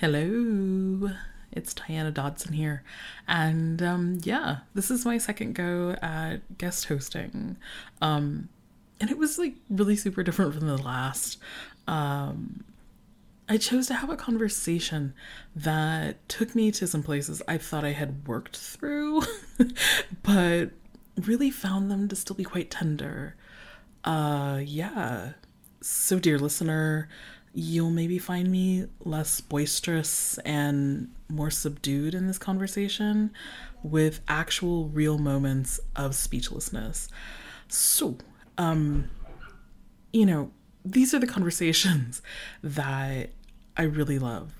Hello, it's Diana Dodson here. And um, yeah, this is my second go at guest hosting. Um, and it was like really super different from the last. Um, I chose to have a conversation that took me to some places I thought I had worked through, but really found them to still be quite tender. Uh, yeah. So, dear listener, you'll maybe find me less boisterous and more subdued in this conversation with actual real moments of speechlessness. So, um, you know, these are the conversations that I really love.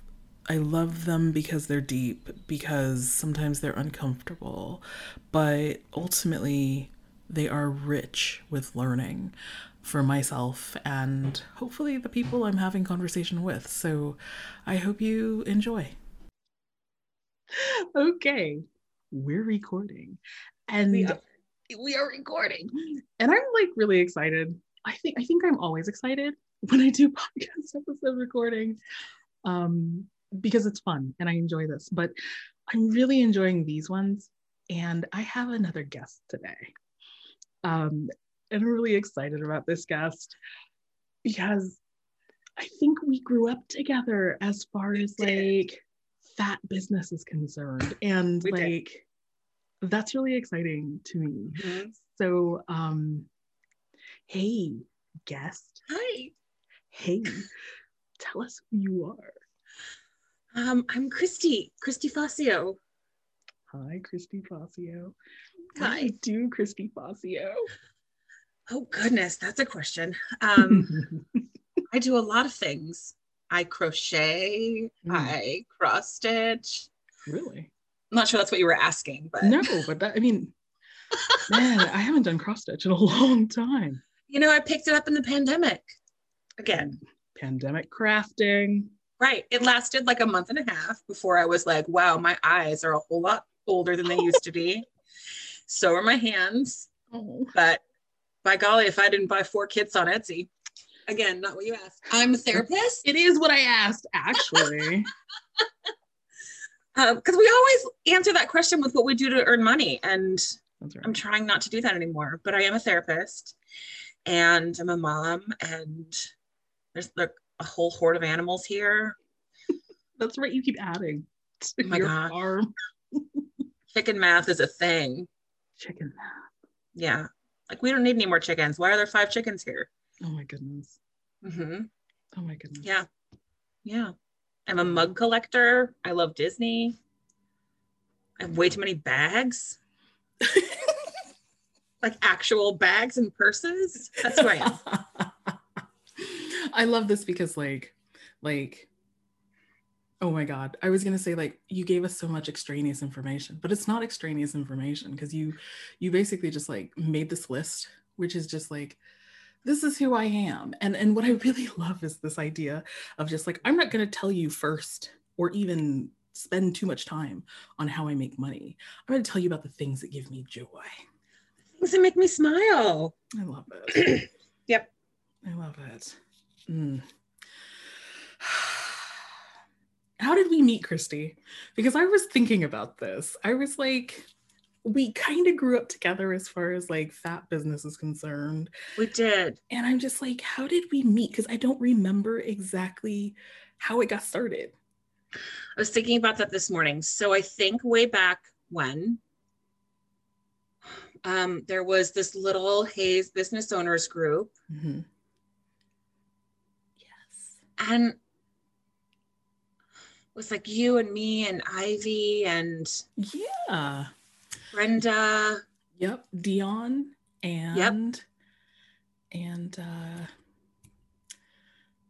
I love them because they're deep, because sometimes they're uncomfortable, but ultimately they are rich with learning for myself and hopefully the people I'm having conversation with. So I hope you enjoy. Okay, we're recording. And we are, we are recording. And I'm like really excited. I think I think I'm always excited when I do podcast episode recording. Um because it's fun and I enjoy this, but I'm really enjoying these ones and I have another guest today. Um, and I'm really excited about this guest because I think we grew up together as far as like fat business is concerned. And we like did. that's really exciting to me. Mm-hmm. So um hey guest. Hi. Hey, tell us who you are. Um, I'm Kristy, Kristy Fassio. Hi, Kristy Fassio. Hi. What do you do, Kristy Fassio? Oh goodness, that's a question. Um, I do a lot of things. I crochet. Mm. I cross stitch. Really? I'm not sure that's what you were asking, but no. But that I mean, man, I haven't done cross stitch in a long time. You know, I picked it up in the pandemic. Again, pandemic crafting. Right. It lasted like a month and a half before I was like, wow, my eyes are a whole lot older than they used to be. So are my hands. Oh. But by golly, if I didn't buy four kits on Etsy, again, not what you asked. I'm a therapist. It is what I asked, actually. Because uh, we always answer that question with what we do to earn money. And right. I'm trying not to do that anymore. But I am a therapist and I'm a mom, and there's like a whole horde of animals here. That's right. You keep adding. Oh my God. Farm. Chicken math is a thing. Chicken math. Yeah. Like we don't need any more chickens. Why are there five chickens here? Oh my goodness. Mm-hmm. Oh my goodness. Yeah. Yeah. I'm a mug collector. I love Disney. I have way too many bags. like actual bags and purses. That's who I am. I love this because like like Oh my God. I was going to say, like, you gave us so much extraneous information, but it's not extraneous information because you, you basically just like made this list, which is just like, this is who I am. And, and what I really love is this idea of just like, I'm not going to tell you first or even spend too much time on how I make money. I'm going to tell you about the things that give me joy. Things that make me smile. I love it. yep. I love it. Mm how did we meet Kristy? Because I was thinking about this. I was like, we kind of grew up together as far as like fat business is concerned. We did. And I'm just like, how did we meet? Because I don't remember exactly how it got started. I was thinking about that this morning. So I think way back when um, there was this little HAES business owners group. Mm-hmm. Yes. And was like you and me and Ivy and yeah, Brenda. Yep, Dion and yep. and uh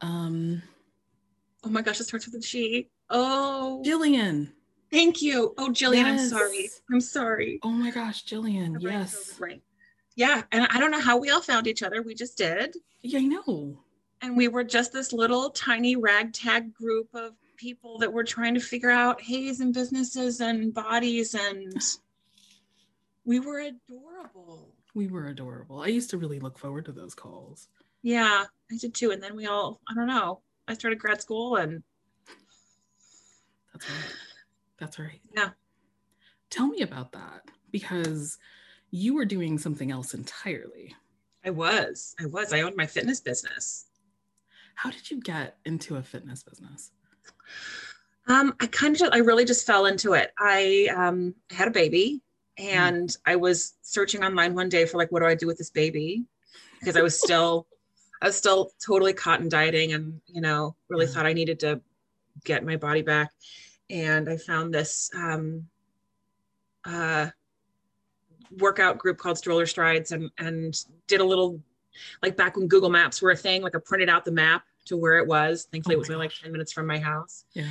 um oh my gosh, it starts with a G. Oh Jillian. Thank you. Oh Jillian, yes. I'm sorry. I'm sorry. Oh my gosh, Jillian. yes. Right. Yeah. And I don't know how we all found each other. We just did. Yeah, I know. And we were just this little tiny ragtag group of people that were trying to figure out HAES and businesses and bodies and we were adorable. We were adorable. I used to really look forward to those calls. Yeah, I did too. And then we all, I don't know, I started grad school and That's right. That's right. Yeah. Tell me about that because you were doing something else entirely. I was. I was. I owned my fitness business. How did you get into a fitness business? Um, I kind of, I really just fell into it. I um, had a baby and mm. I was searching online one day for like, what do I do with this baby? Because I was still, I was still totally cotton dieting and, you know, really yeah. thought I needed to get my body back. And I found this um, uh, workout group called Stroller Strides and, and did a little, like back when Google Maps were a thing, like I printed out the map to where it was. Thankfully, oh it was only like 10 minutes from my house. Yeah.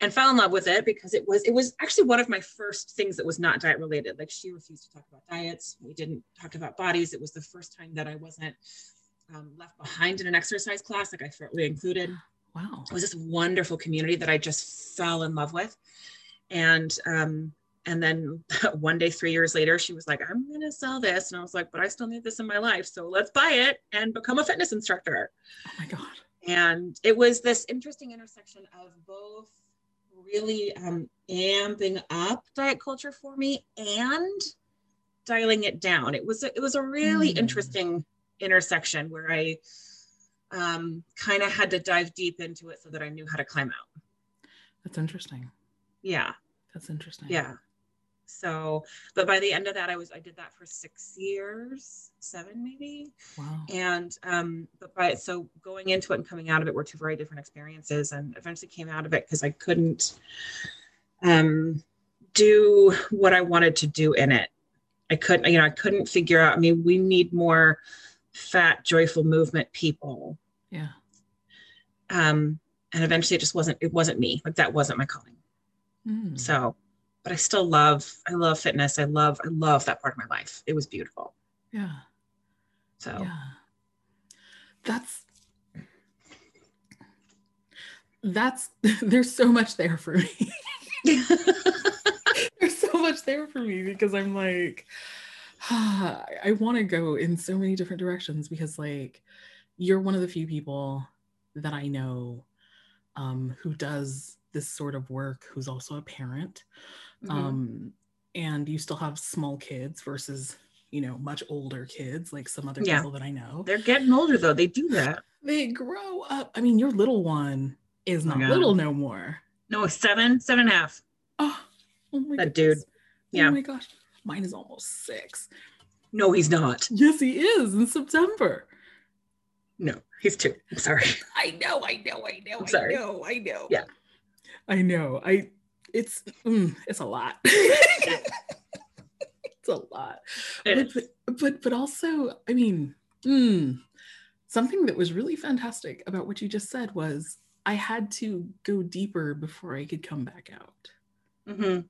And fell in love with it because it was it was actually one of my first things that was not diet related. Like she refused to talk about diets. We didn't talk about bodies. It was the first time that I wasn't um, left behind in an exercise class. Like I felt really included. Wow. It was this wonderful community that I just fell in love with. And um, and then one day, three years later, she was like, I'm going to sell this. And I was like, but I still need this in my life. So let's buy it and become a fitness instructor. Oh my God. And it was this interesting intersection of both really um, amping up diet culture for me and dialing it down. It was a, it was a really mm. interesting intersection where I um, kind of had to dive deep into it so that I knew how to climb out. That's interesting. Yeah. That's interesting. Yeah. So, but by the end of that, I was, I did that for six years, seven maybe. Wow. And, um, but by, so going into it and coming out of it were two very different experiences and eventually came out of it because I couldn't, um, do what I wanted to do in it. I couldn't, you know, I couldn't figure out, I mean, we need more fat, joyful movement people. Yeah. Um, and eventually it just wasn't, it wasn't me. Like that wasn't my calling. Mm. So but I still love, I love fitness. I love, I love that part of my life. It was beautiful. Yeah. So yeah. That's that's there's so much there for me. there's so much there for me because I'm like, ah, I want to go in so many different directions because like you're one of the few people that I know um, who does this sort of work, who's also a parent mm-hmm. um, and you still have small kids versus you know much older kids like some other yeah. people that i know. They're getting older though. They do that. They grow up. I mean your little one is not oh little no more. No seven seven and a half. Oh, oh my that dude. Yeah. Oh my gosh. Mine is almost six. No he's not. Yes he is in september. No he's two. I'm sorry. I know i know i know I'm sorry. i know i know. Yeah i know i it's mm, it's a lot. it's a lot. But, but, but but also, I mean, mm, something that was really fantastic about what you just said was I had to go deeper before I could come back out. Mm-hmm.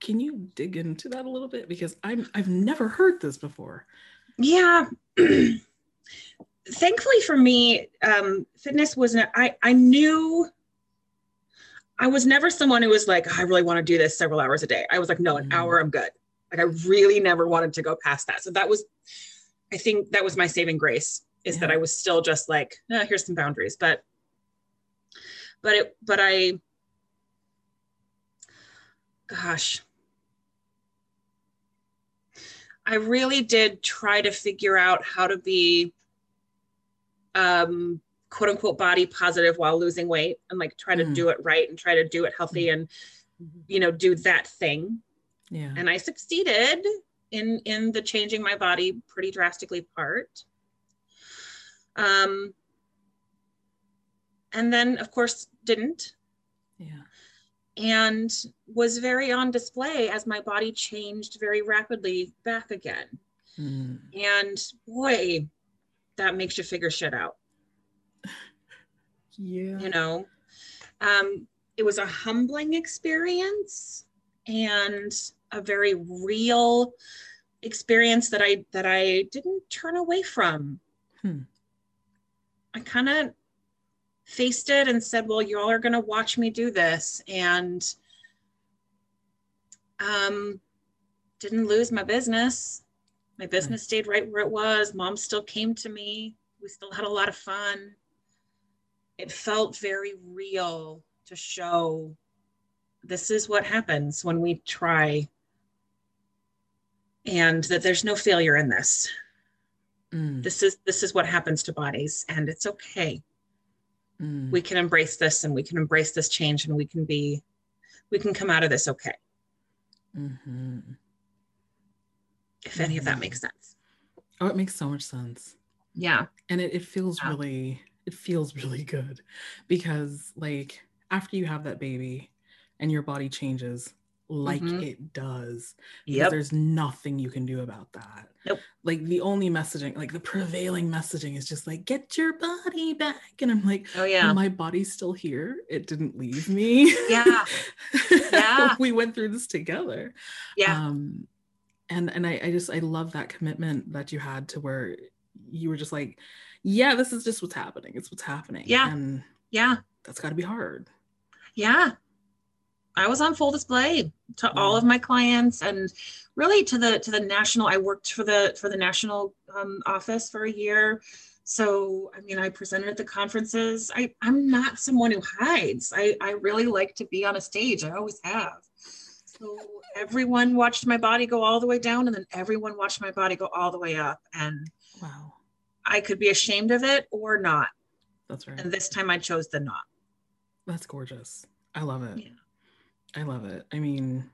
Can you dig into that a little bit because I'm I've never heard this before. Yeah. Thankfully for me, um, fitness wasn't. I I knew I was never someone who was like, I really want to do this several hours a day. I was like, no, an mm-hmm. hour, I'm good. Like I really never wanted to go past that. So that was, I think that was my saving grace is yeah. that I was still just like, eh, here's some boundaries. But, but it, but I, gosh, I really did try to figure out how to be um, quote unquote body positive while losing weight and like try to mm. do it right and try to do it healthy mm. and you know do that thing. Yeah. And i succeeded in in the changing my body pretty drastically part um and then of course didn't. Yeah. And was very on display as my body changed very rapidly back again. Mm. and boy that makes you figure shit out yeah. you know? Um, it was a humbling experience and a very real experience that i that i didn't turn away from. Hmm. i kind of faced it and said well y'all are going to watch me do this and um didn't lose my business. My business stayed right where it was. Mom still came to me. We still had a lot of fun it felt very real to show this is what happens when we try and that there's no failure in this Mm, this is this is what happens to bodies and it's okay mm, we can embrace this and we can embrace this change and we can be we can come out of this okay mhm. if any of that Mhm. makes sense Oh, it makes so much sense. yeah and it, it feels Yeah. really it feels really good because like after you have that baby and your body changes like Mhm. it does yep there's nothing you can do about that Nope. like the only messaging like the prevailing messaging is just like get your body back and i'm like oh yeah my body's still here it didn't leave me Yeah. Yeah. we went through this together yeah um and and I, I just i love that commitment that you had to where you were just like yeah this is just what's happening. It's what's happening. Yeah. and yeah. that's got to be hard. Yeah. I was on full display to all of my clients and really to the to the national i worked for the for the national um, office for a year. So i mean i presented at the conferences. I i'm not someone who hides. I i really like to be on a stage. I always have. So everyone watched my body go all the way down and then everyone watched my body go all the way up. And wow i could be ashamed of it or not. That's right. And this time i chose the not. That's gorgeous. I love it. Yeah. i love it. I mean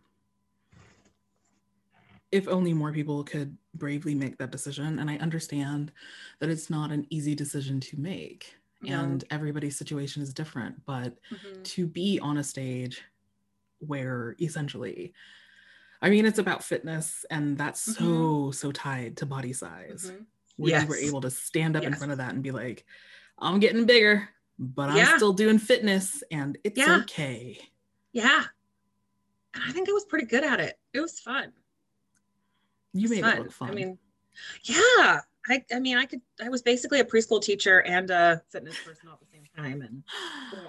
if only more people could bravely make that decision. And i understand that it's not an easy decision to make and everybody's situation is different but Mhm. to be on a stage where essentially i mean it's about fitness and that's so so tied to body size Where you were able to stand up in front of that and be like i'm getting bigger but i'm still doing fitness and it's Yeah. okay Yeah. And I think I was pretty good at it. It was fun. you It made it look fun I mean, yeah. I, I mean, I could, I was basically a preschool teacher and a fitness person all at the same time. And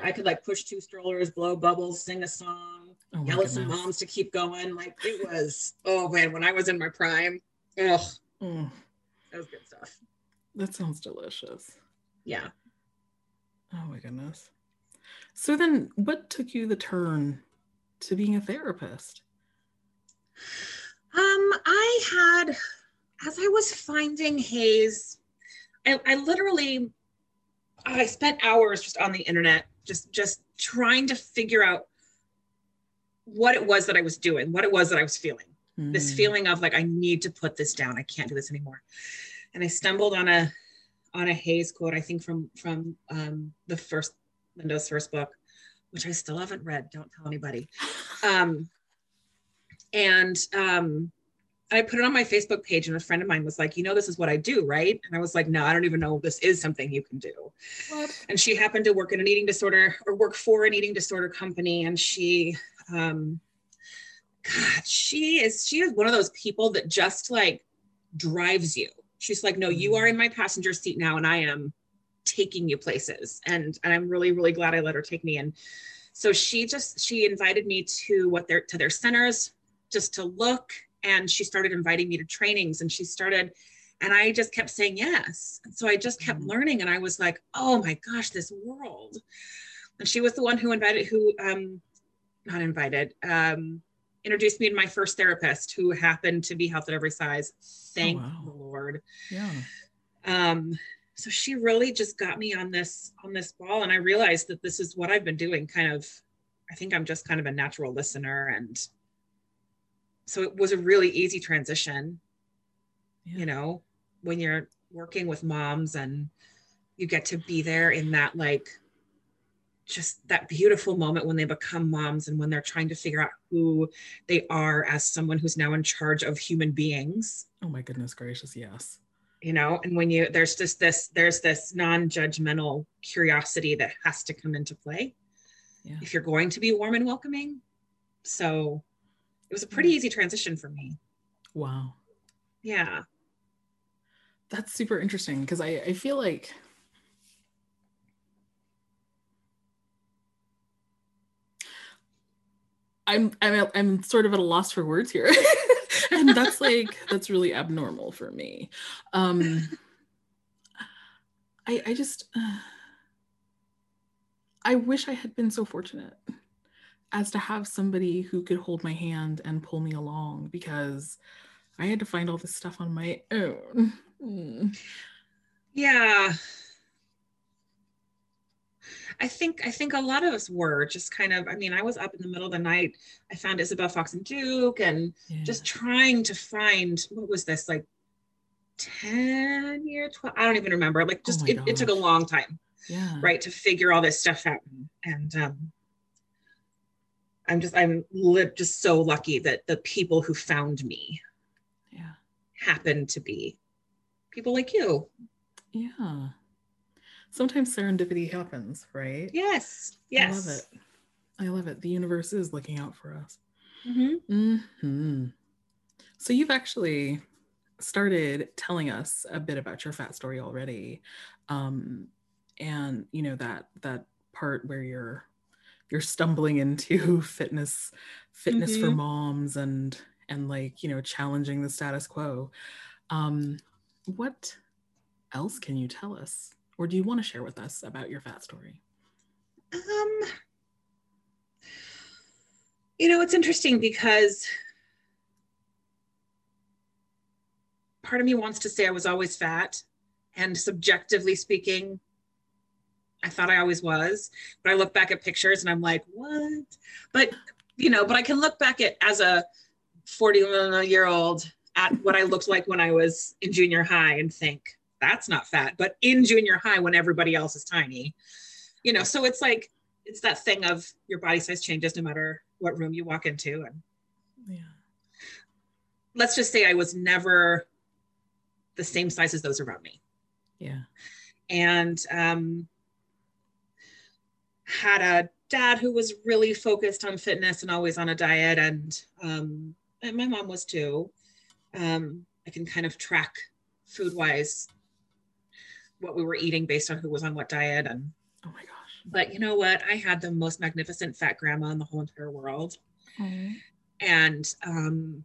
I could like push two strollers, blow bubbles, sing a song, oh yell at some moms to keep going. Like it was, oh man, when I was in my prime, oh, Mm, that was good stuff. that sounds delicious Yeah. oh my goodness so then what took you the turn to being a therapist Um, I had, as I was finding HAES, I, I literally, I spent hours just on the internet, just just trying to figure out what it was that I was doing, what it was that I was feeling. This Mm, feeling of like I need to put this down. I can't do this anymore. And I stumbled on a on a HAES quote, I think from from um, the first Linda's first book, which I still haven't read. Don't tell anybody um, and um, I put it on my Facebook page, and a friend of mine was like, "You know, this is what I do, right?" And I was like, "No, I don't even know this is something you can do." what? And she happened to work in an eating disorder or work for an eating disorder company, and she, um, God, she is she is one of those people that just like drives you. She's like, "No, you are in my passenger seat now, and I am taking you places." And and I'm really really glad I let her take me. And so she just she invited me to what their to their centers just to look and she started inviting me to trainings and she started and i just kept saying yes and so i just kept Mhm. learning and i was like oh my gosh this world and she was the one who invited who um not invited um introduced me to my first therapist who happened to be health at every size thank wow. the lord yeah um so she really just got me on this on this ball and i realized that this is what i've been doing kind of i think i'm just kind of a natural listener and so it was a really easy transition Yeah. you know when you're working with moms and you get to be there in that like just that beautiful moment when they become moms and when they're trying to figure out who they are as someone who's now in charge of human beings. Oh my goodness gracious yes. You know and when you there's just this there's this non-judgmental curiosity that has to come into play. Yeah. if you're going to be warm and welcoming. So it was a pretty easy transition for me. Wow. Yeah. That's super interesting because I, I feel like I'm I'm I'm sort of at a loss for words here. and that's like that's really abnormal for me. Um I I just uh, I wish I had been so fortunate as to have somebody who could hold my hand and pull me along because I had to find all this stuff on my own. Mm. Yeah. I think I think a lot of us were just kind of I mean I was up in the middle of the night. I found Isabel Foxen Duke and yeah. just trying to find what was this like 10 year 12 I don't even remember. Like just oh it, it, took a long time yeah. right to figure all this stuff out. And um I'm just I'm li- just so lucky that the people who found me yeah. happened to be people like you. Yeah sometimes serendipity happens, right? Yes. Yes. I love it. I love it. The universe is looking out for us. Mm-hmm. Mm-hmm. So you've actually started telling us a bit about your fat story already, um, and you know that that part where you're you're stumbling into fitness fitness mm-hmm. for moms and and like you know challenging the status quo. Um, what else can you tell us or do you want to share with us about your fat story? Um, you know, it's interesting because part of me wants to say I was always fat, and subjectively speaking, I thought I always was. But I look back at pictures and I'm like, what? But you know, but I can look back at as a 40 year old at what I looked like when I was in junior high and think, that's not fat. But in junior high, when everybody else is tiny, you know, so it's like, it's that thing of your body size changes no matter what room you walk into. And yeah. Let's just say I was never the same size as those around me. Yeah. And um, had a dad who was really focused on fitness and always on a diet, and um, and my mom was too. Um, I can kind of track food wise what we were eating based on who was on what diet and oh my gosh. But you know what? I had the most magnificent fat grandma in the whole entire world. Mm-hmm. and um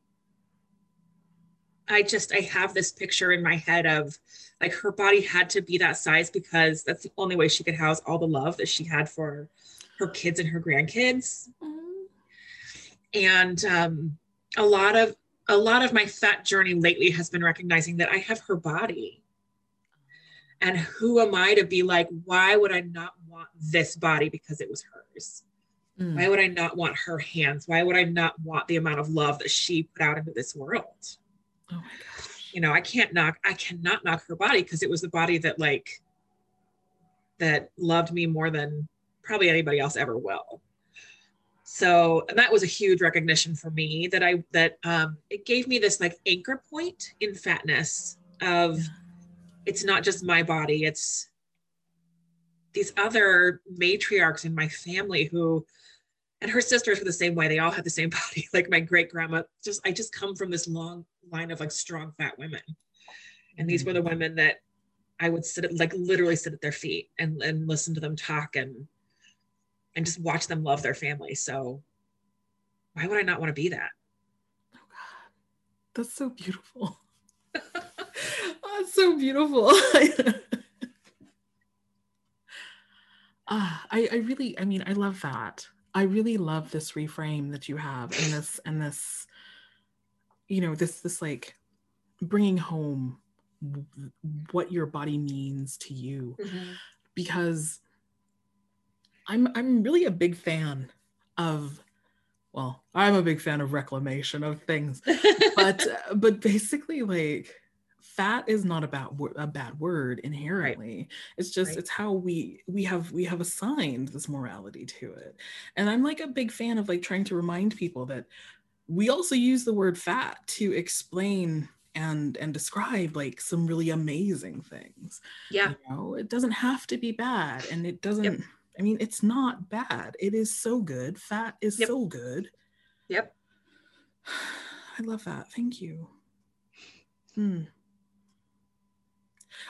i just i have this picture in my head of like her body had to be that size because that's the only way she could house all the love that she had for her kids and her grandkids. Mm-hmm. and um a lot of a lot of my fat journey lately has been recognizing that i have her body and who am I to be like, why would I not want this body because it was hers? Mm. Why would I not want her hands? Why would I not want the amount of love that she put out into this world? Oh my gosh. You know, I can't knock, I cannot knock her body because it was the body that like that loved me more than probably anybody else ever will. So that was a huge recognition for me that I that um it gave me this like anchor point in fatness of yeah it's not just my body it's these other matriarchs in my family who and her sisters were the same way they all had the same body like my great grandma just i just come from this long line of like strong fat women. And these were the mm-hmm. women that i would sit at, like literally sit at their feet and and listen to them talk and and just watch them love their family. So why would i not want to be that? Oh god. That's so beautiful That's so beautiful. Ah, I, I really, I mean, I love that. I really love this reframe that you have and this, and this, you know, this, this like bringing home what your body means to you mm-hmm. because I'm, I'm really a big fan of well i'm a big fan of reclamation of things but but basically like fat is not about a bad word inherently. Right. it's just right. it's how we we have we have assigned this morality to it. And i'm like a big fan of like trying to remind people that we also use the word fat to explain and and describe like some really amazing things. Yeah. You know it doesn't have to be bad and it doesn't yep. i mean it's not bad. It is so good. Fat is yep. so good. Yep. I love that. Thank you. Hmm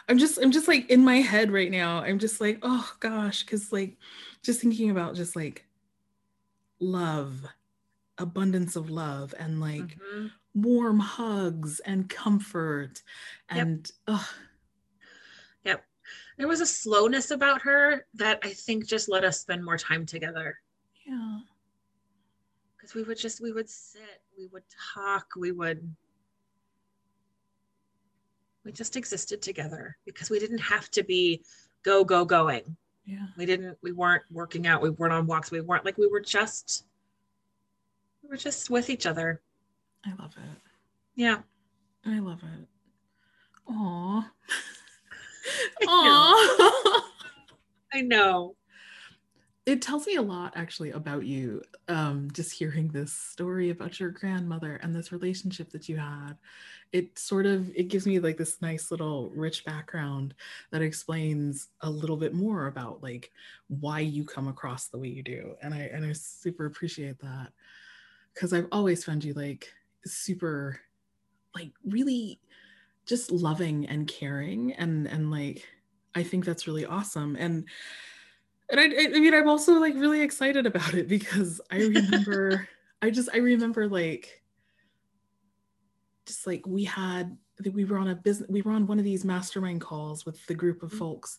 I'm just I'm just like in my head right now. I'm just like, oh gosh, because like just thinking about just like love, abundance of love and like mm-hmm. warm hugs and comfort and yep. yep. there was a slowness about her that I think just let us spend more time together. Yeah. Because we would just we would sit, we would talk, we would we just existed together because we didn't have to be go go going. Yeah. We didn't we weren't working out, we weren't on walks, we weren't like we were just we were just with each other. I love it. Yeah. I love it. Aw. Aw. I know. It tells me a lot actually about you um just hearing this story about your grandmother and this relationship that you had. It sort of it gives me like this nice little rich background that explains a little bit more about like why you come across the way you do and i and i super appreciate that. Because i've always found you like super like really just loving and caring and and like i think that's really awesome and and I, I mean i'm also like really excited about it because i remember i just i remember like just like we had we were on a business we were on one of these mastermind calls with the group of folks.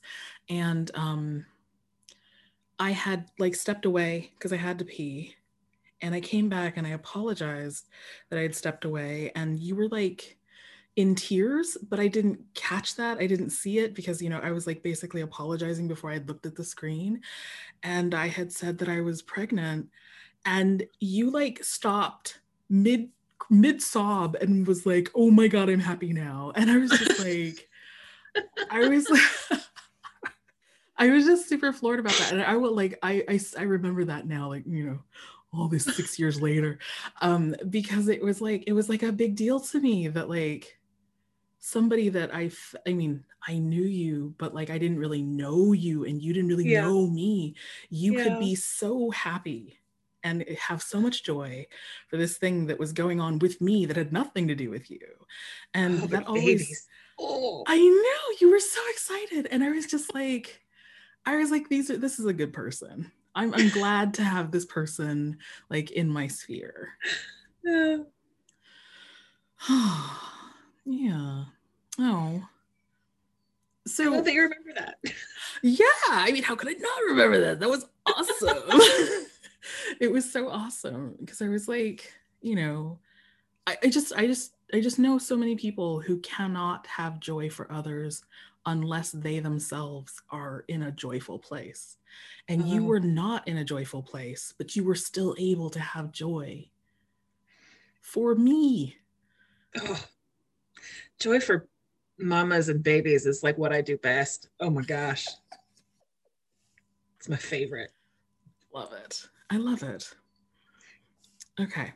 And um i had like stepped away because i had to pee. And i came back and i apologized that i had stepped away. And you were like in tears but i didn't catch that. I didn't see it because you know i was like basically apologizing before i had looked at the screen and i had said that i was pregnant and you like stopped mid mid sob and was like oh my god i'm happy now. And i was just like i was i was just super floored about that and i will like I, I i remember that now like you know all this six years later um because it was like it was like a big deal to me that like somebody that i f- i mean i knew you but like i didn't really know you and you didn't really Yeah. know me you Yeah. could be so happy and have so much joy for this thing that was going on with me that had nothing to do with you oh, and Oh, that always. Oh. I know you were so excited, and I was just like, I was like, these are this is a good person. I'm I'm glad to have this person like in my sphere. Yeah. yeah. Oh. So I love that you remember that. yeah, I mean, how could I not remember that? That was awesome. it was so awesome because I was like, you know, I, I just, I just, I just know so many people who cannot have joy for others unless they themselves are in a joyful place. And you Oh. were not in a joyful place, but you were still able to have joy for me. Oh. Joy for mamas and babies is like what I do best. Oh my gosh. It's my favorite. Love it. I love it. Okay.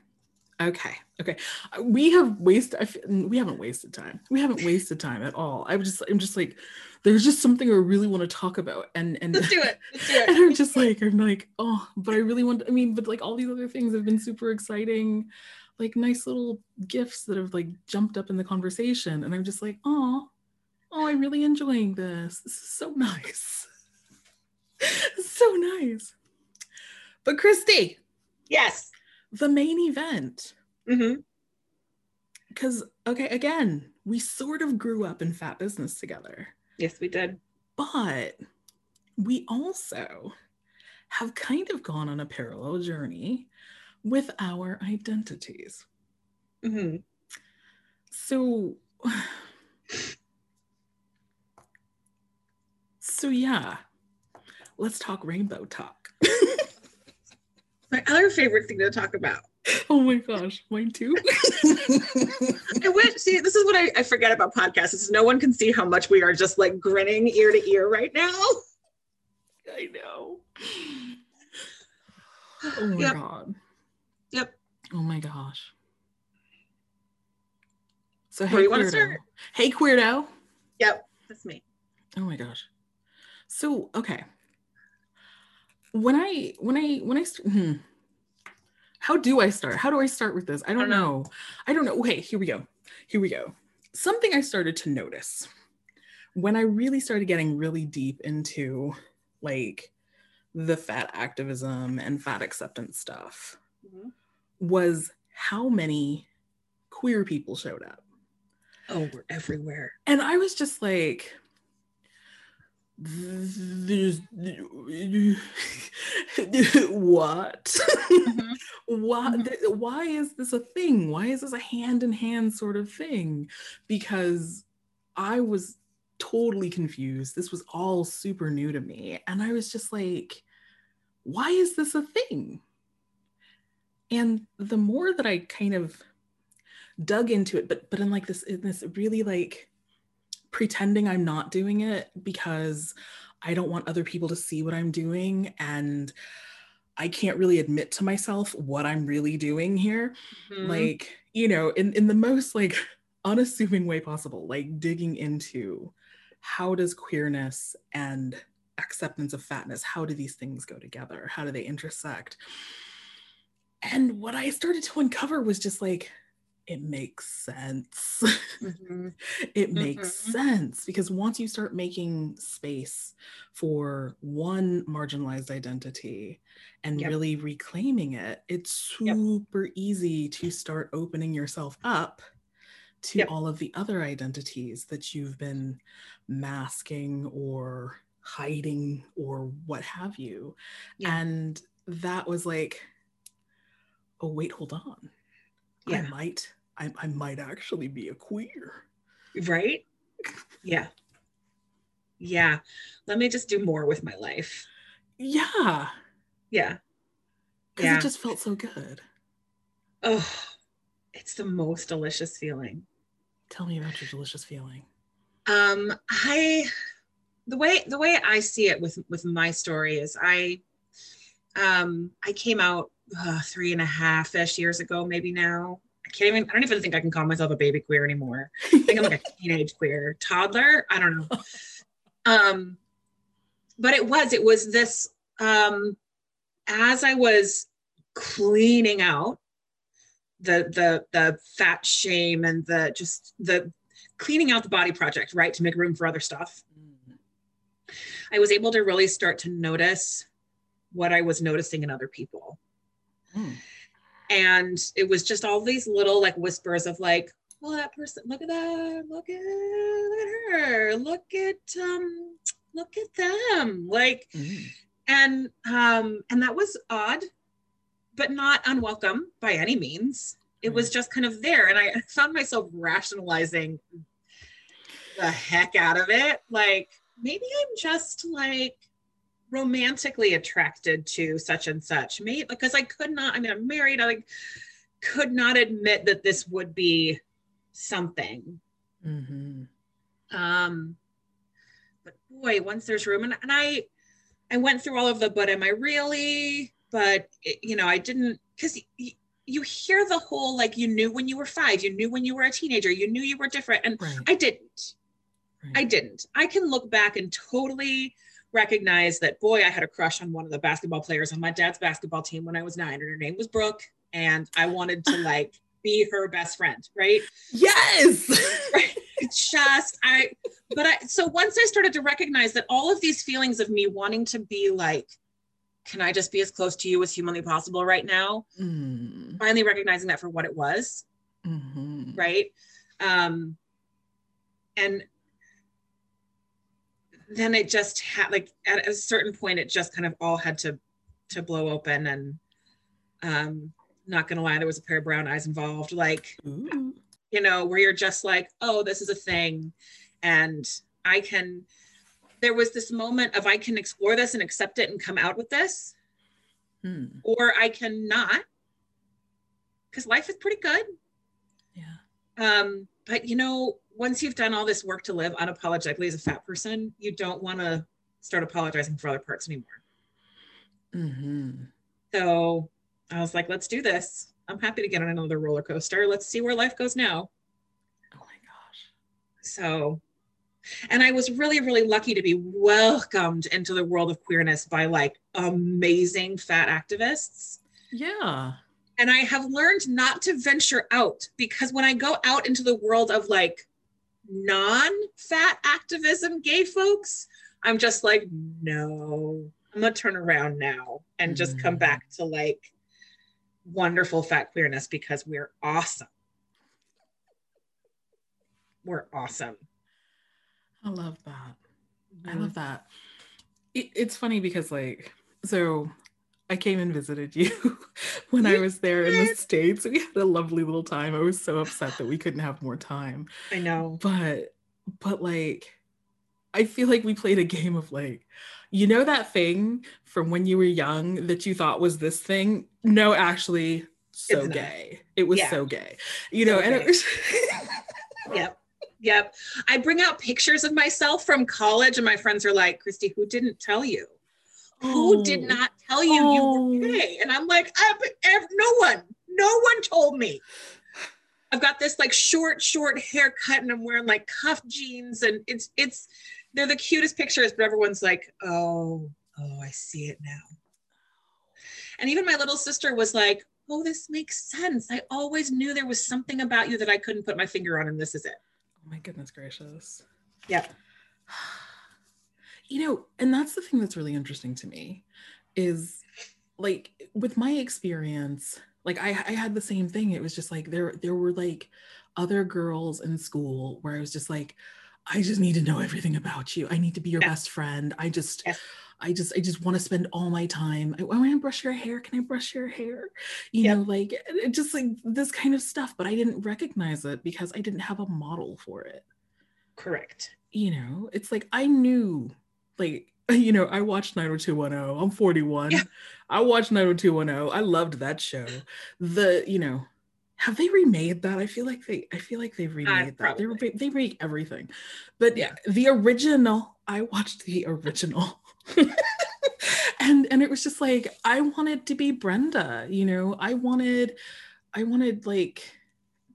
Okay. Okay. We have wasted. I we haven't wasted time. We haven't wasted time at all. I'm just. I'm just like. There's just something I really want to talk about, and and Let's do it. Let's do it. and. I'm just like I'm like oh, but I really want. I mean, but like all these other things have been super exciting, like nice little gifts that have like jumped up in the conversation, and I'm just like oh, oh, I'm really enjoying this. This is so nice. so nice. But Kristy, Yes. the main event. mm-hmm Because, okay, again, we sort of grew up in fat business together, Yes, we did. but we also have kind of gone on a parallel journey with our identities. hmm So, so yeah, let's talk rainbow talk. My other favorite thing to talk about. oh my gosh, mine too. I wish, see, this is what I, I forget about podcasts is no one can see how much we are just like grinning ear to ear right now. I know. Oh my Yep. god. Oh my gosh. So hey queerdo. start? Hey queerdo. Yep. That's me. Oh my gosh. So okay. When I when I when I hmm. how do I start? How do I start with this? I don't don't know. know. I don't know. Okay, here we go. Here we go. Something I started to notice when I really started getting really deep into like the fat activism and fat acceptance stuff Mhm. Was how many queer people showed up. Oh, we're everywhere. And I was just like, what mm-hmm. why mm-hmm. why is this a thing why is this a hand in hand sort of thing because i was totally confused this was all super new to me and i was just like why is this a thing and the more that i kind of dug into it but but in like this in this really like pretending I'm not doing it because I don't want other people to see what I'm doing and I can't really admit to myself what I'm really doing here. Mm-hmm. Like, you know, in, in the most like unassuming way possible, like digging into how does queerness and acceptance of fatness, how do these things go together? How do they intersect? And what I started to uncover was just like, it makes sense. Mm-hmm. it makes mm-hmm. sense because once you start making space for one marginalized identity and yep. really reclaiming it, it's super yep. easy to start opening yourself up to yep. all of the other identities that you've been masking or hiding or what have you. And that was like, oh, wait, hold on yeah. I might, I, I might actually be a queer. Right? Yeah. Yeah. Let me just do more with my life. Yeah. Yeah. Because yeah. it just felt so good. Oh, it's the most delicious feeling. Tell me about your delicious feeling. Um, I the way the way I see it with with my story is I um I came out uh, three and a half ish years ago, maybe now. I can't even, I don't even think I can call myself a baby queer anymore. I think I'm like a teenage queer toddler. I don't know. Um, but it was, it was this, um, as I was cleaning out the, the, the fat shame and the, just the cleaning out the body project, right. To make room for other stuff. Mm. I was able to really start to notice what I was noticing in other people. Mm. And it was just all these little like whispers of like, well, that person, look at that, look at, look at her, look at um, look at them. Like, mm. and um, and that was odd, but not unwelcome by any means. It mm. was just kind of there. And I found myself rationalizing the heck out of it. Like, maybe I'm just like romantically attracted to such and such me because i could not i mean i'm married i like could not admit that this would be something mm-hmm. um but boy once there's room and, and i i went through all of the but am i really but it, you know i didn't because y- you hear the whole like you knew when you were five you knew when you were a teenager you knew you were different and right. i didn't right. i didn't i can look back and totally recognize that boy, I had a crush on one of the basketball players on my dad's basketball team when I was nine, and her name was Brooke, and I wanted to like be her best friend, right? Yes. right. Just I, but I. So once I started to recognize that all of these feelings of me wanting to be like, can I just be as close to you as humanly possible right now? Mm. Finally recognizing that for what it was, mm-hmm. right? Um, and then it just had like at a certain point it just kind of all had to to blow open and um not gonna lie there was a pair of brown eyes involved like Ooh. you know where you're just like oh this is a thing and i can there was this moment of i can explore this and accept it and come out with this hmm. or i cannot because life is pretty good yeah um but you know once you've done all this work to live unapologetically as a fat person, you don't want to start apologizing for other parts anymore. Mm-hmm. So I was like, let's do this. I'm happy to get on another roller coaster. Let's see where life goes now. Oh my gosh. So, and I was really, really lucky to be welcomed into the world of queerness by like amazing fat activists. Yeah. And I have learned not to venture out because when I go out into the world of like non-fat activism gay folks i'm just like no i'm gonna turn around now and just come back mm. to like wonderful fat queerness because we're awesome we're awesome i love that I love that. It, it's funny because like so I came and visited you when I was there in the States. We had a lovely little time. I was so upset that we couldn't have more time. I know. But but like I feel like we played a game of like, you know that thing from when you were young that you thought was this thing? No, actually, so gay. It was yeah. so gay. You know, so and it was Yep. Yep. I bring out pictures of myself from college and my friends are like, Kristy, who didn't tell you? Who did oh. not tell you oh. you were oh. gay? And I'm like, I, no one, no one told me. I've got this like short, short haircut and I'm wearing like cuff jeans and it's, it's, they're the cutest pictures, but everyone's like, oh, oh, I see it now. And even my little sister was like, oh, this makes sense. I always knew there was something about you that I couldn't put my finger on, and this is it. Oh my goodness gracious. Yeah. You know, and that's the thing that's really interesting to me is like with my experience, like I, I had the same thing. It was just like there there were like other girls in school where I was just like, I just need to know everything about you. I need to be your best friend. I just. I just I just want to spend all my time. Oh, I, want to brush your hair. Can I brush your hair? You yep. know, like just like this kind of stuff. But I didn't recognize it because I didn't have a model for it. Correct. You know, it's like I knew, like you know, I watched 90210. I'm 41. Yeah. I watched 90210. I loved that show. The you know, have they remade that? I feel like they I feel like they've remade uh, that. They re- they remake everything. But yeah, the original, I watched the original. and and it was just like I wanted to be Brenda, you know. I wanted I wanted like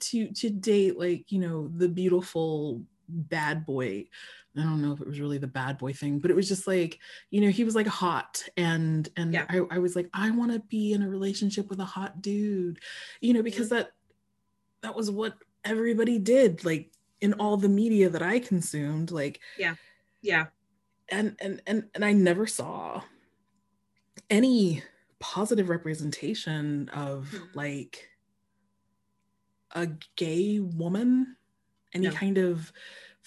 to to date like, you know, the beautiful bad boy I don't know if it was really the bad boy thing, but it was just like, you know, he was like hot and and yeah. I, I was like, I want to be in a relationship with a hot dude, you know, because mm-hmm. that that was what everybody did, like in all the media that I consumed. Like yeah, yeah. And and and and I never saw any positive representation of mm-hmm. like a gay woman, any no. kind of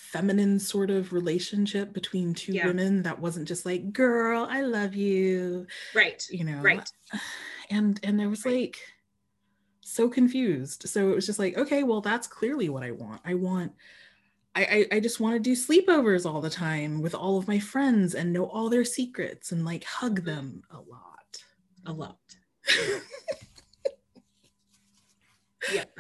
feminine sort of relationship between two yeah. women that wasn't just like girl i love you right you know? right. And and there was right. like so confused. So it was just like okay well that's clearly what i want. I want I, I, I just want to do sleepovers all the time with all of my friends and know all their secrets and like hug mm-hmm. them a lot. A lot. Yep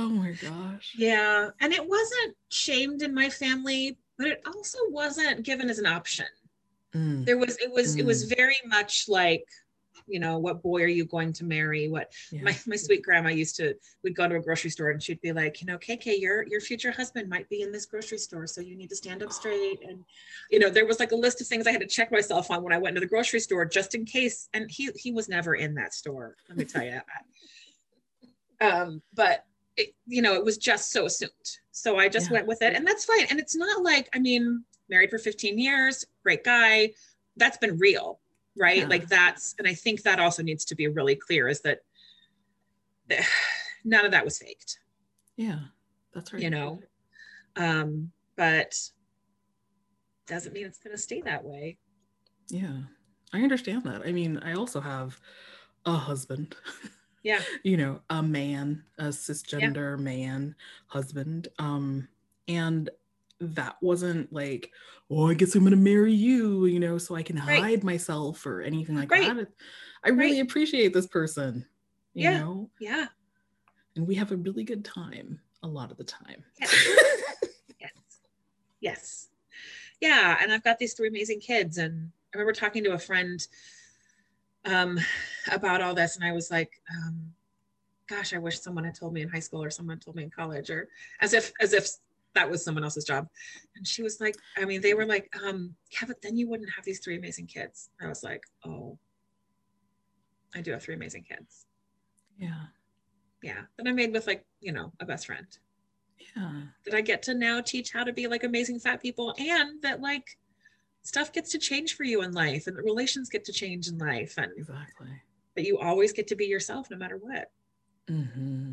Oh my gosh. Yeah. And it wasn't shamed in my family, but it also wasn't given as an option. Mm. There was, it was, mm. it was mm. very much like, you know, what boy are you going to marry? What yeah. my, my sweet grandma used to, we'd go to a grocery store and she'd be like, you know, KK, your, your future husband might be in this grocery store. So you need to stand up straight. And, you know, there was like a list of things I had to check myself on when I went to the grocery store just in case. And he, he was never in that store. Let me tell you. um, but it, you know, it was just so assumed. So I just yeah. went with it, and that's fine. And it's not like, I mean, married for 15 years, great guy. That's been real, right? Yeah. Like that's, and I think that also needs to be really clear is that none of that was faked. Yeah, that's right. You know, um, but doesn't mean it's going to stay that way. Yeah, I understand that. I mean, I also have a husband. yeah you know a man a cisgender yeah. man husband um and that wasn't like oh i guess i'm gonna marry you you know so i can right. hide myself or anything like right. that i really right. appreciate this person you yeah. know yeah and we have a really good time a lot of the time yes. yes yes yeah and i've got these three amazing kids and i remember talking to a friend um, about all this, and I was like, um, "Gosh, I wish someone had told me in high school, or someone told me in college, or as if as if that was someone else's job." And she was like, "I mean, they were like, um, yeah, but then you wouldn't have these three amazing kids." I was like, "Oh, I do have three amazing kids." Yeah, yeah. That I made with like you know a best friend. Yeah. That I get to now teach how to be like amazing fat people, and that like stuff gets to change for you in life and the relations get to change in life and exactly but you always get to be yourself no matter what mm-hmm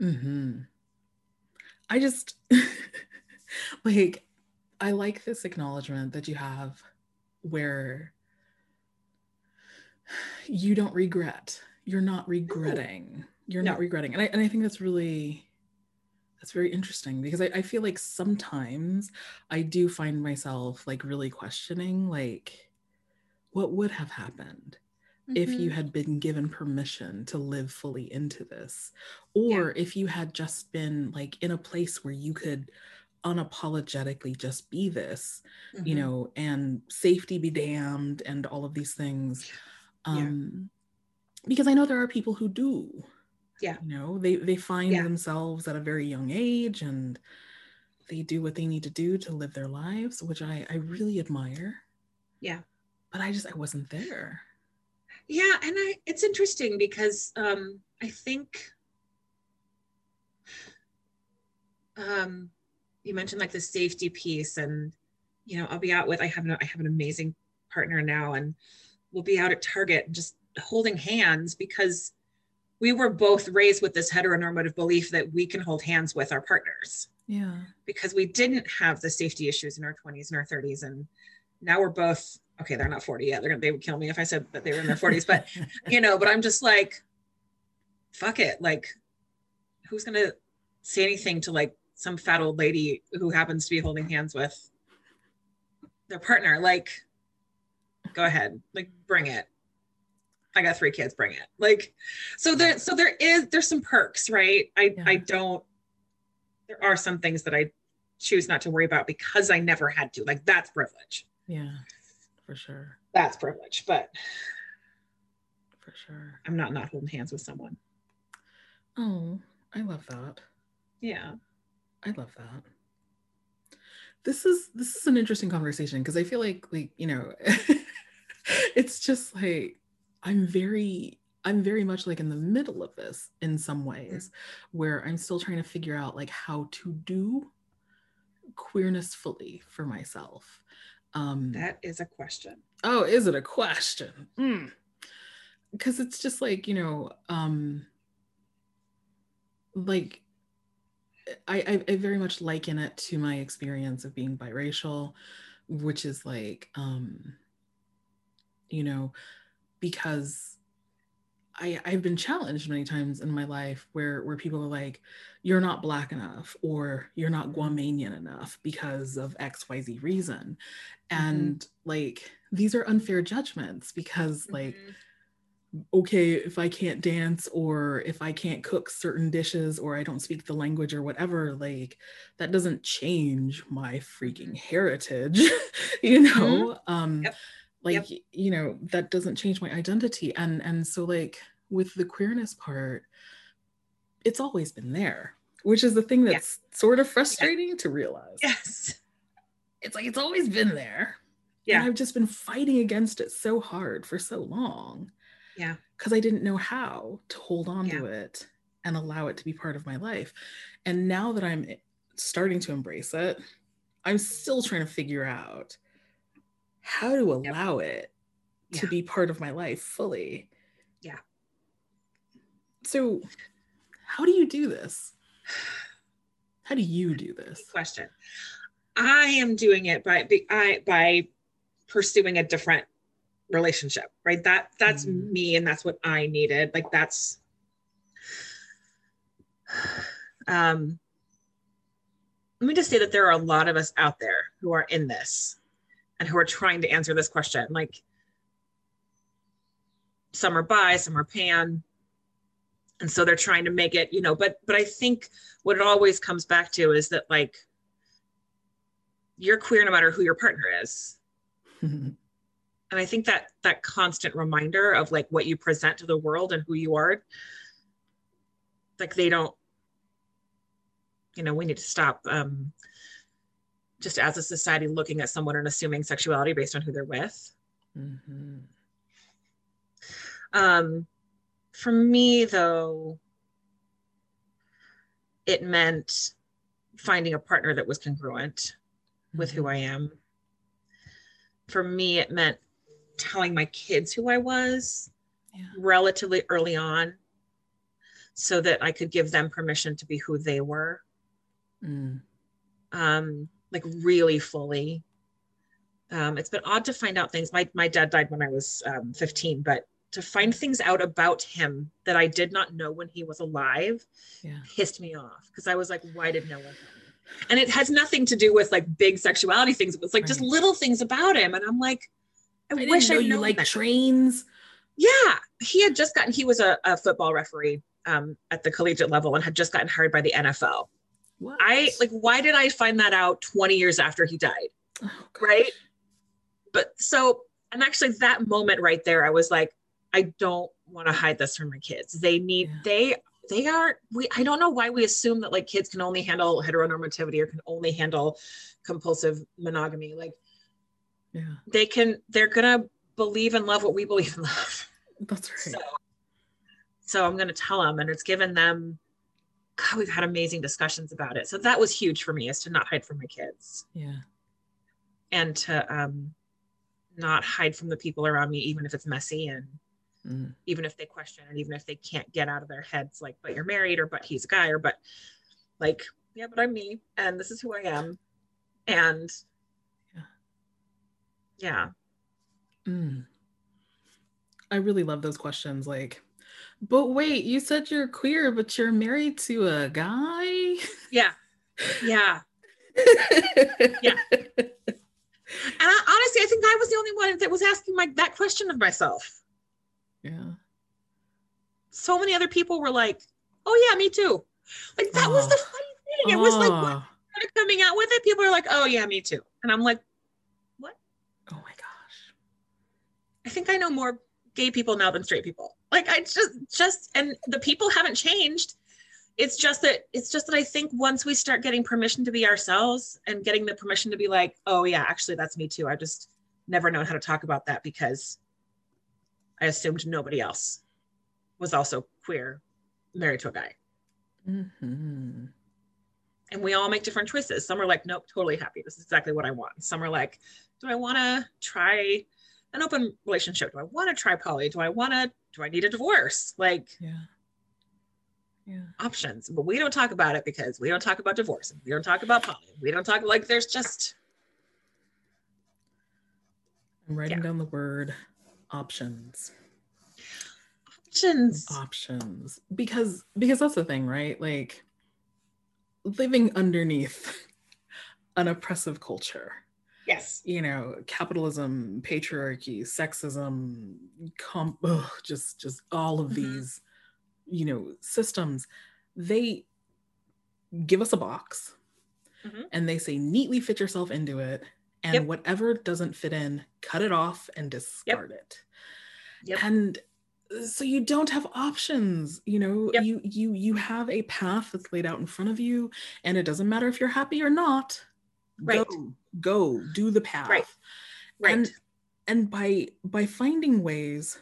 mm-hmm i just like I like this acknowledgement that you have where you don't regret. You're not regretting. You're no. not regretting. And I, and I think that's really that's very interesting because I, I feel like sometimes I do find myself like really questioning like what would have happened mm-hmm. if you mm-hmm. had been given permission to live fully into this or yeah. if you had just been like in a place where you could unapologetically just be this mm-hmm. you know and safety be damned and all of these things um yeah. because i know there are people who do yeah. you know they they find yeah. themselves at a very young age and they do what they need to do to live their lives which i i really admire. Yeah. But i just i wasn't there. Yeah and i it's interesting because um i think um you mentioned like the safety piece and you know i'll be out with i have an, i have an amazing partner now and we'll be out at target just holding hands because we were both raised with this heteronormative belief that we can hold hands with our partners. Yeah. Because we didn't have the safety issues in our 20s and our 30s. And now we're both, okay, they're not 40 yet. They're gonna, they would kill me if I said that they were in their 40s, but you know, but I'm just like, fuck it. Like, who's gonna say anything to like some fat old lady who happens to be holding hands with their partner? Like, go ahead, like bring it. I got three kids, bring it. Like, so there, so there is, there's some perks, right? I, yeah. I don't, there are some things that I choose not to worry about because I never had to. Like, that's privilege. Yeah, for sure. That's privilege, but for sure. I'm not not holding hands with someone. Oh, I love that. Yeah. I love that. This is this is an interesting conversation because I feel like like, you know, it's just like I'm very I'm very much like in the middle of this in some ways where I'm still trying to figure out like how to do queerness fully for myself. Um that is a question. Oh, is it a question? Mm. Cuz it's just like, you know, um like I, I, I very much liken it to my experience of being biracial, which is like um you know, because I, I've been challenged many times in my life where where people are like, you're not black enough or you're not mm-hmm. Guamanian enough because of XYZ reason. Mm-hmm. And mm-hmm. like these are unfair judgments because mm-hmm. like okay, if I can't dance or if I can't cook certain dishes or I don't speak the language or whatever, like that doesn't change my freaking mm-hmm. heritage, you know? Mm-hmm. Um yep like yep. you know that doesn't change my identity and and so like with the queerness part it's always been there which is the thing that's yeah. sort of frustrating yeah. to realize yes it's like it's always been there yeah and i've just been fighting against it so hard for so long yeah because i didn't know how to hold on yeah. to it and allow it to be part of my life and now that i'm eh, starting to embrace it i'm still trying to figure out how to allow yep. it to yeah. be part of my life fully. Yeah. So, how do you do this? How do you do this? Good question. I am doing it by I by pursuing a different relationship, right? That that's mm. me and that's what I needed. Like that's um let me just say that there are a lot of us out there who are in this and who are trying to answer this question. Like some are bi, some are pan. And so they're trying to make it, you know, but but I think what it always comes back to is that like you're queer no matter who your partner is. and I think that that constant reminder of like what you present to the world and who you are, like they don't, you know, we need to stop um, just as a society looking at someone and assuming sexuality based on who they're with. Mm-hmm. Um, for me, though, it meant finding a partner that was congruent mm-hmm. with who mm-hmm. I am. For me, it meant telling my kids who I was yeah. relatively early on so that I could give them permission to be who they were. Mm. Um, like really fully. Um, it's been odd to find out things. My my dad died when I was um, 15, but to find things out about him that I did not know when he was alive Yeah. pissed me off because I was like, why did no one? And it has nothing to do with like big sexuality things. It was like just little things about him. And I'm like, I, I, wish know I knew like that. trains. Yeah, he had just gotten. He was a, a football referee um, at the collegiate level and had just gotten hired by the NFL. What? I like. Why did I find that out 20 years after he died? Oh. Right. But so, and actually, that moment right there, I was like, I don't want to hide this from my kids. They need. Yeah. They they are. We. I don't know why we assume that like kids can only handle heteronormativity or can only handle compulsive monogamy. Like Yeah, they can. They're gonna believe and love what we believe in love. that's right. So, so I'm going to tell them, and it's given them. God, we've had amazing discussions about it. So that was huge for me, is to not hide from my kids yeah, and to um, not hide from the people around me, even if it's messy and Mm. even if they question it, even if they can't get out of their heads, like, but you're married or but he's a guy or but like, yeah, but I'm me and this is who I am. And Yeah. yeah, Mm. I really love those questions. Like, but wait, you said you're queer, but you're married to a guy. yeah, yeah. Yeah. And I, honestly, I think I was the only one that was asking my that question of myself. yeah. So many other people were like, "Oh yeah, me too." Like that was the funny thing. It was like when started coming out with it, people are like, "Oh yeah, me too," and I'm like, "What?" Oh my gosh. I think I know more gay people now than straight people. Like I just just and the people haven't changed. It's just that it's just that I think once we start getting permission to be ourselves and getting the permission to be like, oh yeah, actually that's me too. I just never known how to talk about that because I assumed nobody else was also queer, married to a guy. Mhm. And we all make different choices. Some are like, nope, totally happy. This is exactly what I want. Some are like, do I want to try an open relationship? Do I want to try poly? Do I want to, do I need a divorce? Like Yeah. Yeah. options. But we don't talk about it because we don't talk about divorce. We don't talk about poly. We don't talk like there's just, I'm writing Yeah. down the word options. options. Options. Because because that's the thing, right? Like living underneath an oppressive culture. Yes. you know capitalism patriarchy sexism comp ugh, just just all of Mhm. these you know systems they give us a box Mhm. and they say neatly fit yourself into it and Yep. whatever doesn't fit in cut it off and discard it Yep. and so you don't have options you know Yep. you you you have a path that's laid out in front of you and it doesn't matter if you're happy or not Right. go go do the path Right. Right. and and by by finding ways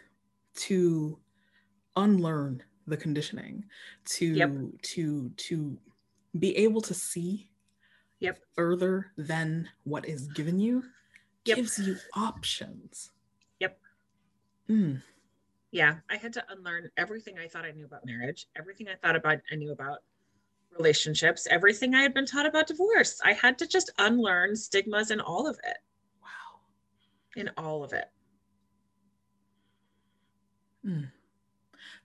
to unlearn the conditioning to Yep. to to be able to see Yep. further than what is given you Yep. gives you options Yep. Mm, yeah. I had to unlearn everything I thought I knew about marriage, everything I thought about I knew about relationships, everything I had been taught about divorce. I had to just unlearn stigmas in all of it. wow In all of it. Mm.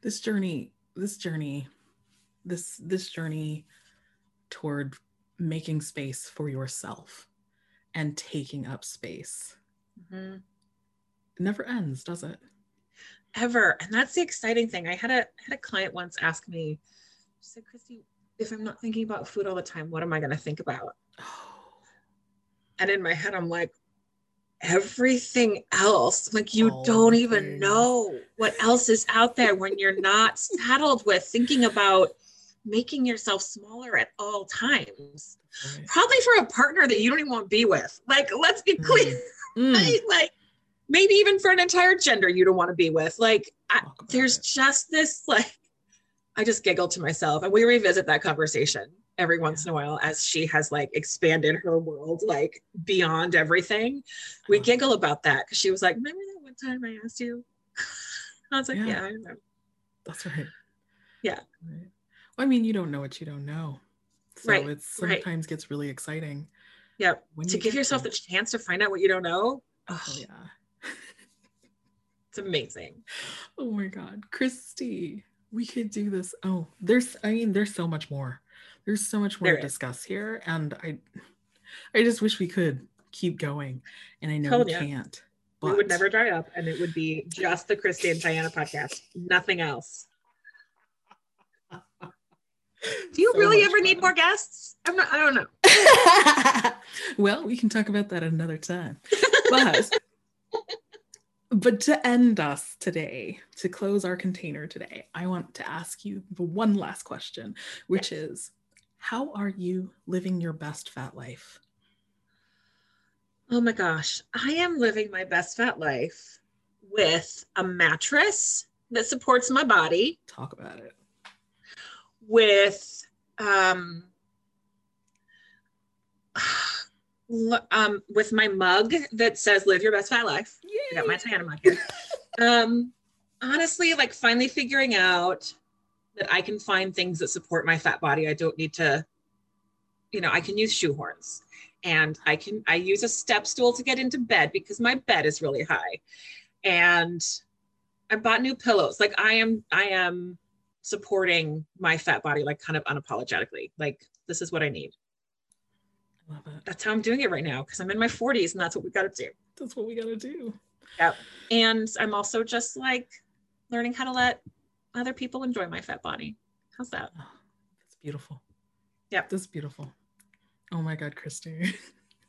this journey this journey this this journey toward making space for yourself and taking up space Mhm. never ends does it ever and that's the exciting thing i had a had a client once ask me she said Kristy if i'm not thinking about food all the time what am i going to think about? And in my head i'm like everything else like you don't even things. know what else is out there when you're not saddled with thinking about making yourself smaller at all times. Right. probably for a partner that you don't even want to be with. Like let's be clear. Mm, right? like maybe even for an entire gender you don't want to be with. Like I, there's just this like i just giggle to myself and we revisit that conversation every once in a while as she has like expanded her world like beyond everything we Oh, giggle about that because she was like remember that one time i asked you i was like Yeah. yeah, i remember that's right Yeah. right. well, i mean you don't know what you don't know so Right, it right. sometimes gets really exciting Yeah. When to you give yourself there. the chance to find out what you don't know. Oh Oh, yeah. it's amazing. Oh my god, Kristy, we could do this. Oh, there's I mean there's so much more. There's so much more There to is. discuss here and I I just wish we could keep going and I know Told we can't. We would never dry up, and it would be just the Kristy and Diana podcast, nothing else. Do you So really ever need more guests? I'm not. I don't know. well, we can talk about that another time. But but to end us today, to close our container today, I want to ask you the one last question, which is how are you living your best fat life? Oh my gosh, I am living my best fat life with a mattress that supports my body, Talk about it. with um, um, with my mug that says "Live your best fat life." I got my Diana mug here. um, honestly, like finally figuring out that I can find things that support my fat body. I don't need to, you know, I can use shoehorns and I can, I use a step stool to get into bed because my bed is really high. And I bought new pillows. Like I am, I am supporting my fat body, like kind of unapologetically. Like this is what I need. Love it. That's how I'm doing it right now because I'm in my 40s and that's what we got to do. That's what we gotta do. Yep. And I'm also just like learning how to let other people enjoy my fat body. How's that? Oh, that's beautiful. Yep. That's beautiful. Oh my God, Kristy.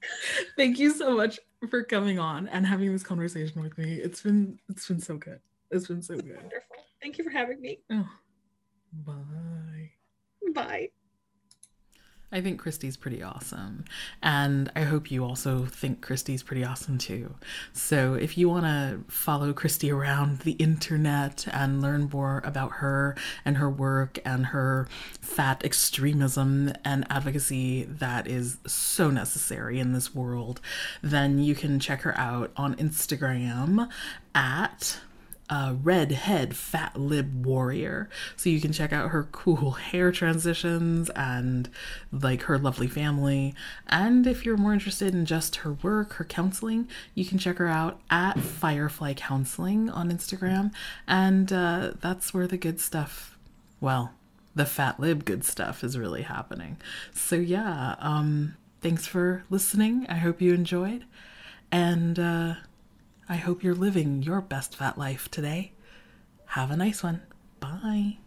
Thank you so much for coming on and having this conversation with me. It's been it's been so good. It's been so good. Wonderful. Thank you for having me. Oh, bye. Bye. I think Kristy's pretty awesome. And I hope you also think Kristy's pretty awesome too. So if you want to follow Christy around the internet and learn more about her and her work and her fat extremism and advocacy that is so necessary in this world, then you can check her out on Instagram at uh, redhead fat lib warrior. So you can check out her cool hair transitions and like her lovely family. And if you're more interested in just her work her counseling you can check her out at firefly counseling on instagram. And uh, that's where the good stuff well the fat lib good stuff is really happening. So yeah um thanks for listening. I hope you enjoyed. And uh I hope you're living your best fat life today. Have a nice one. Bye.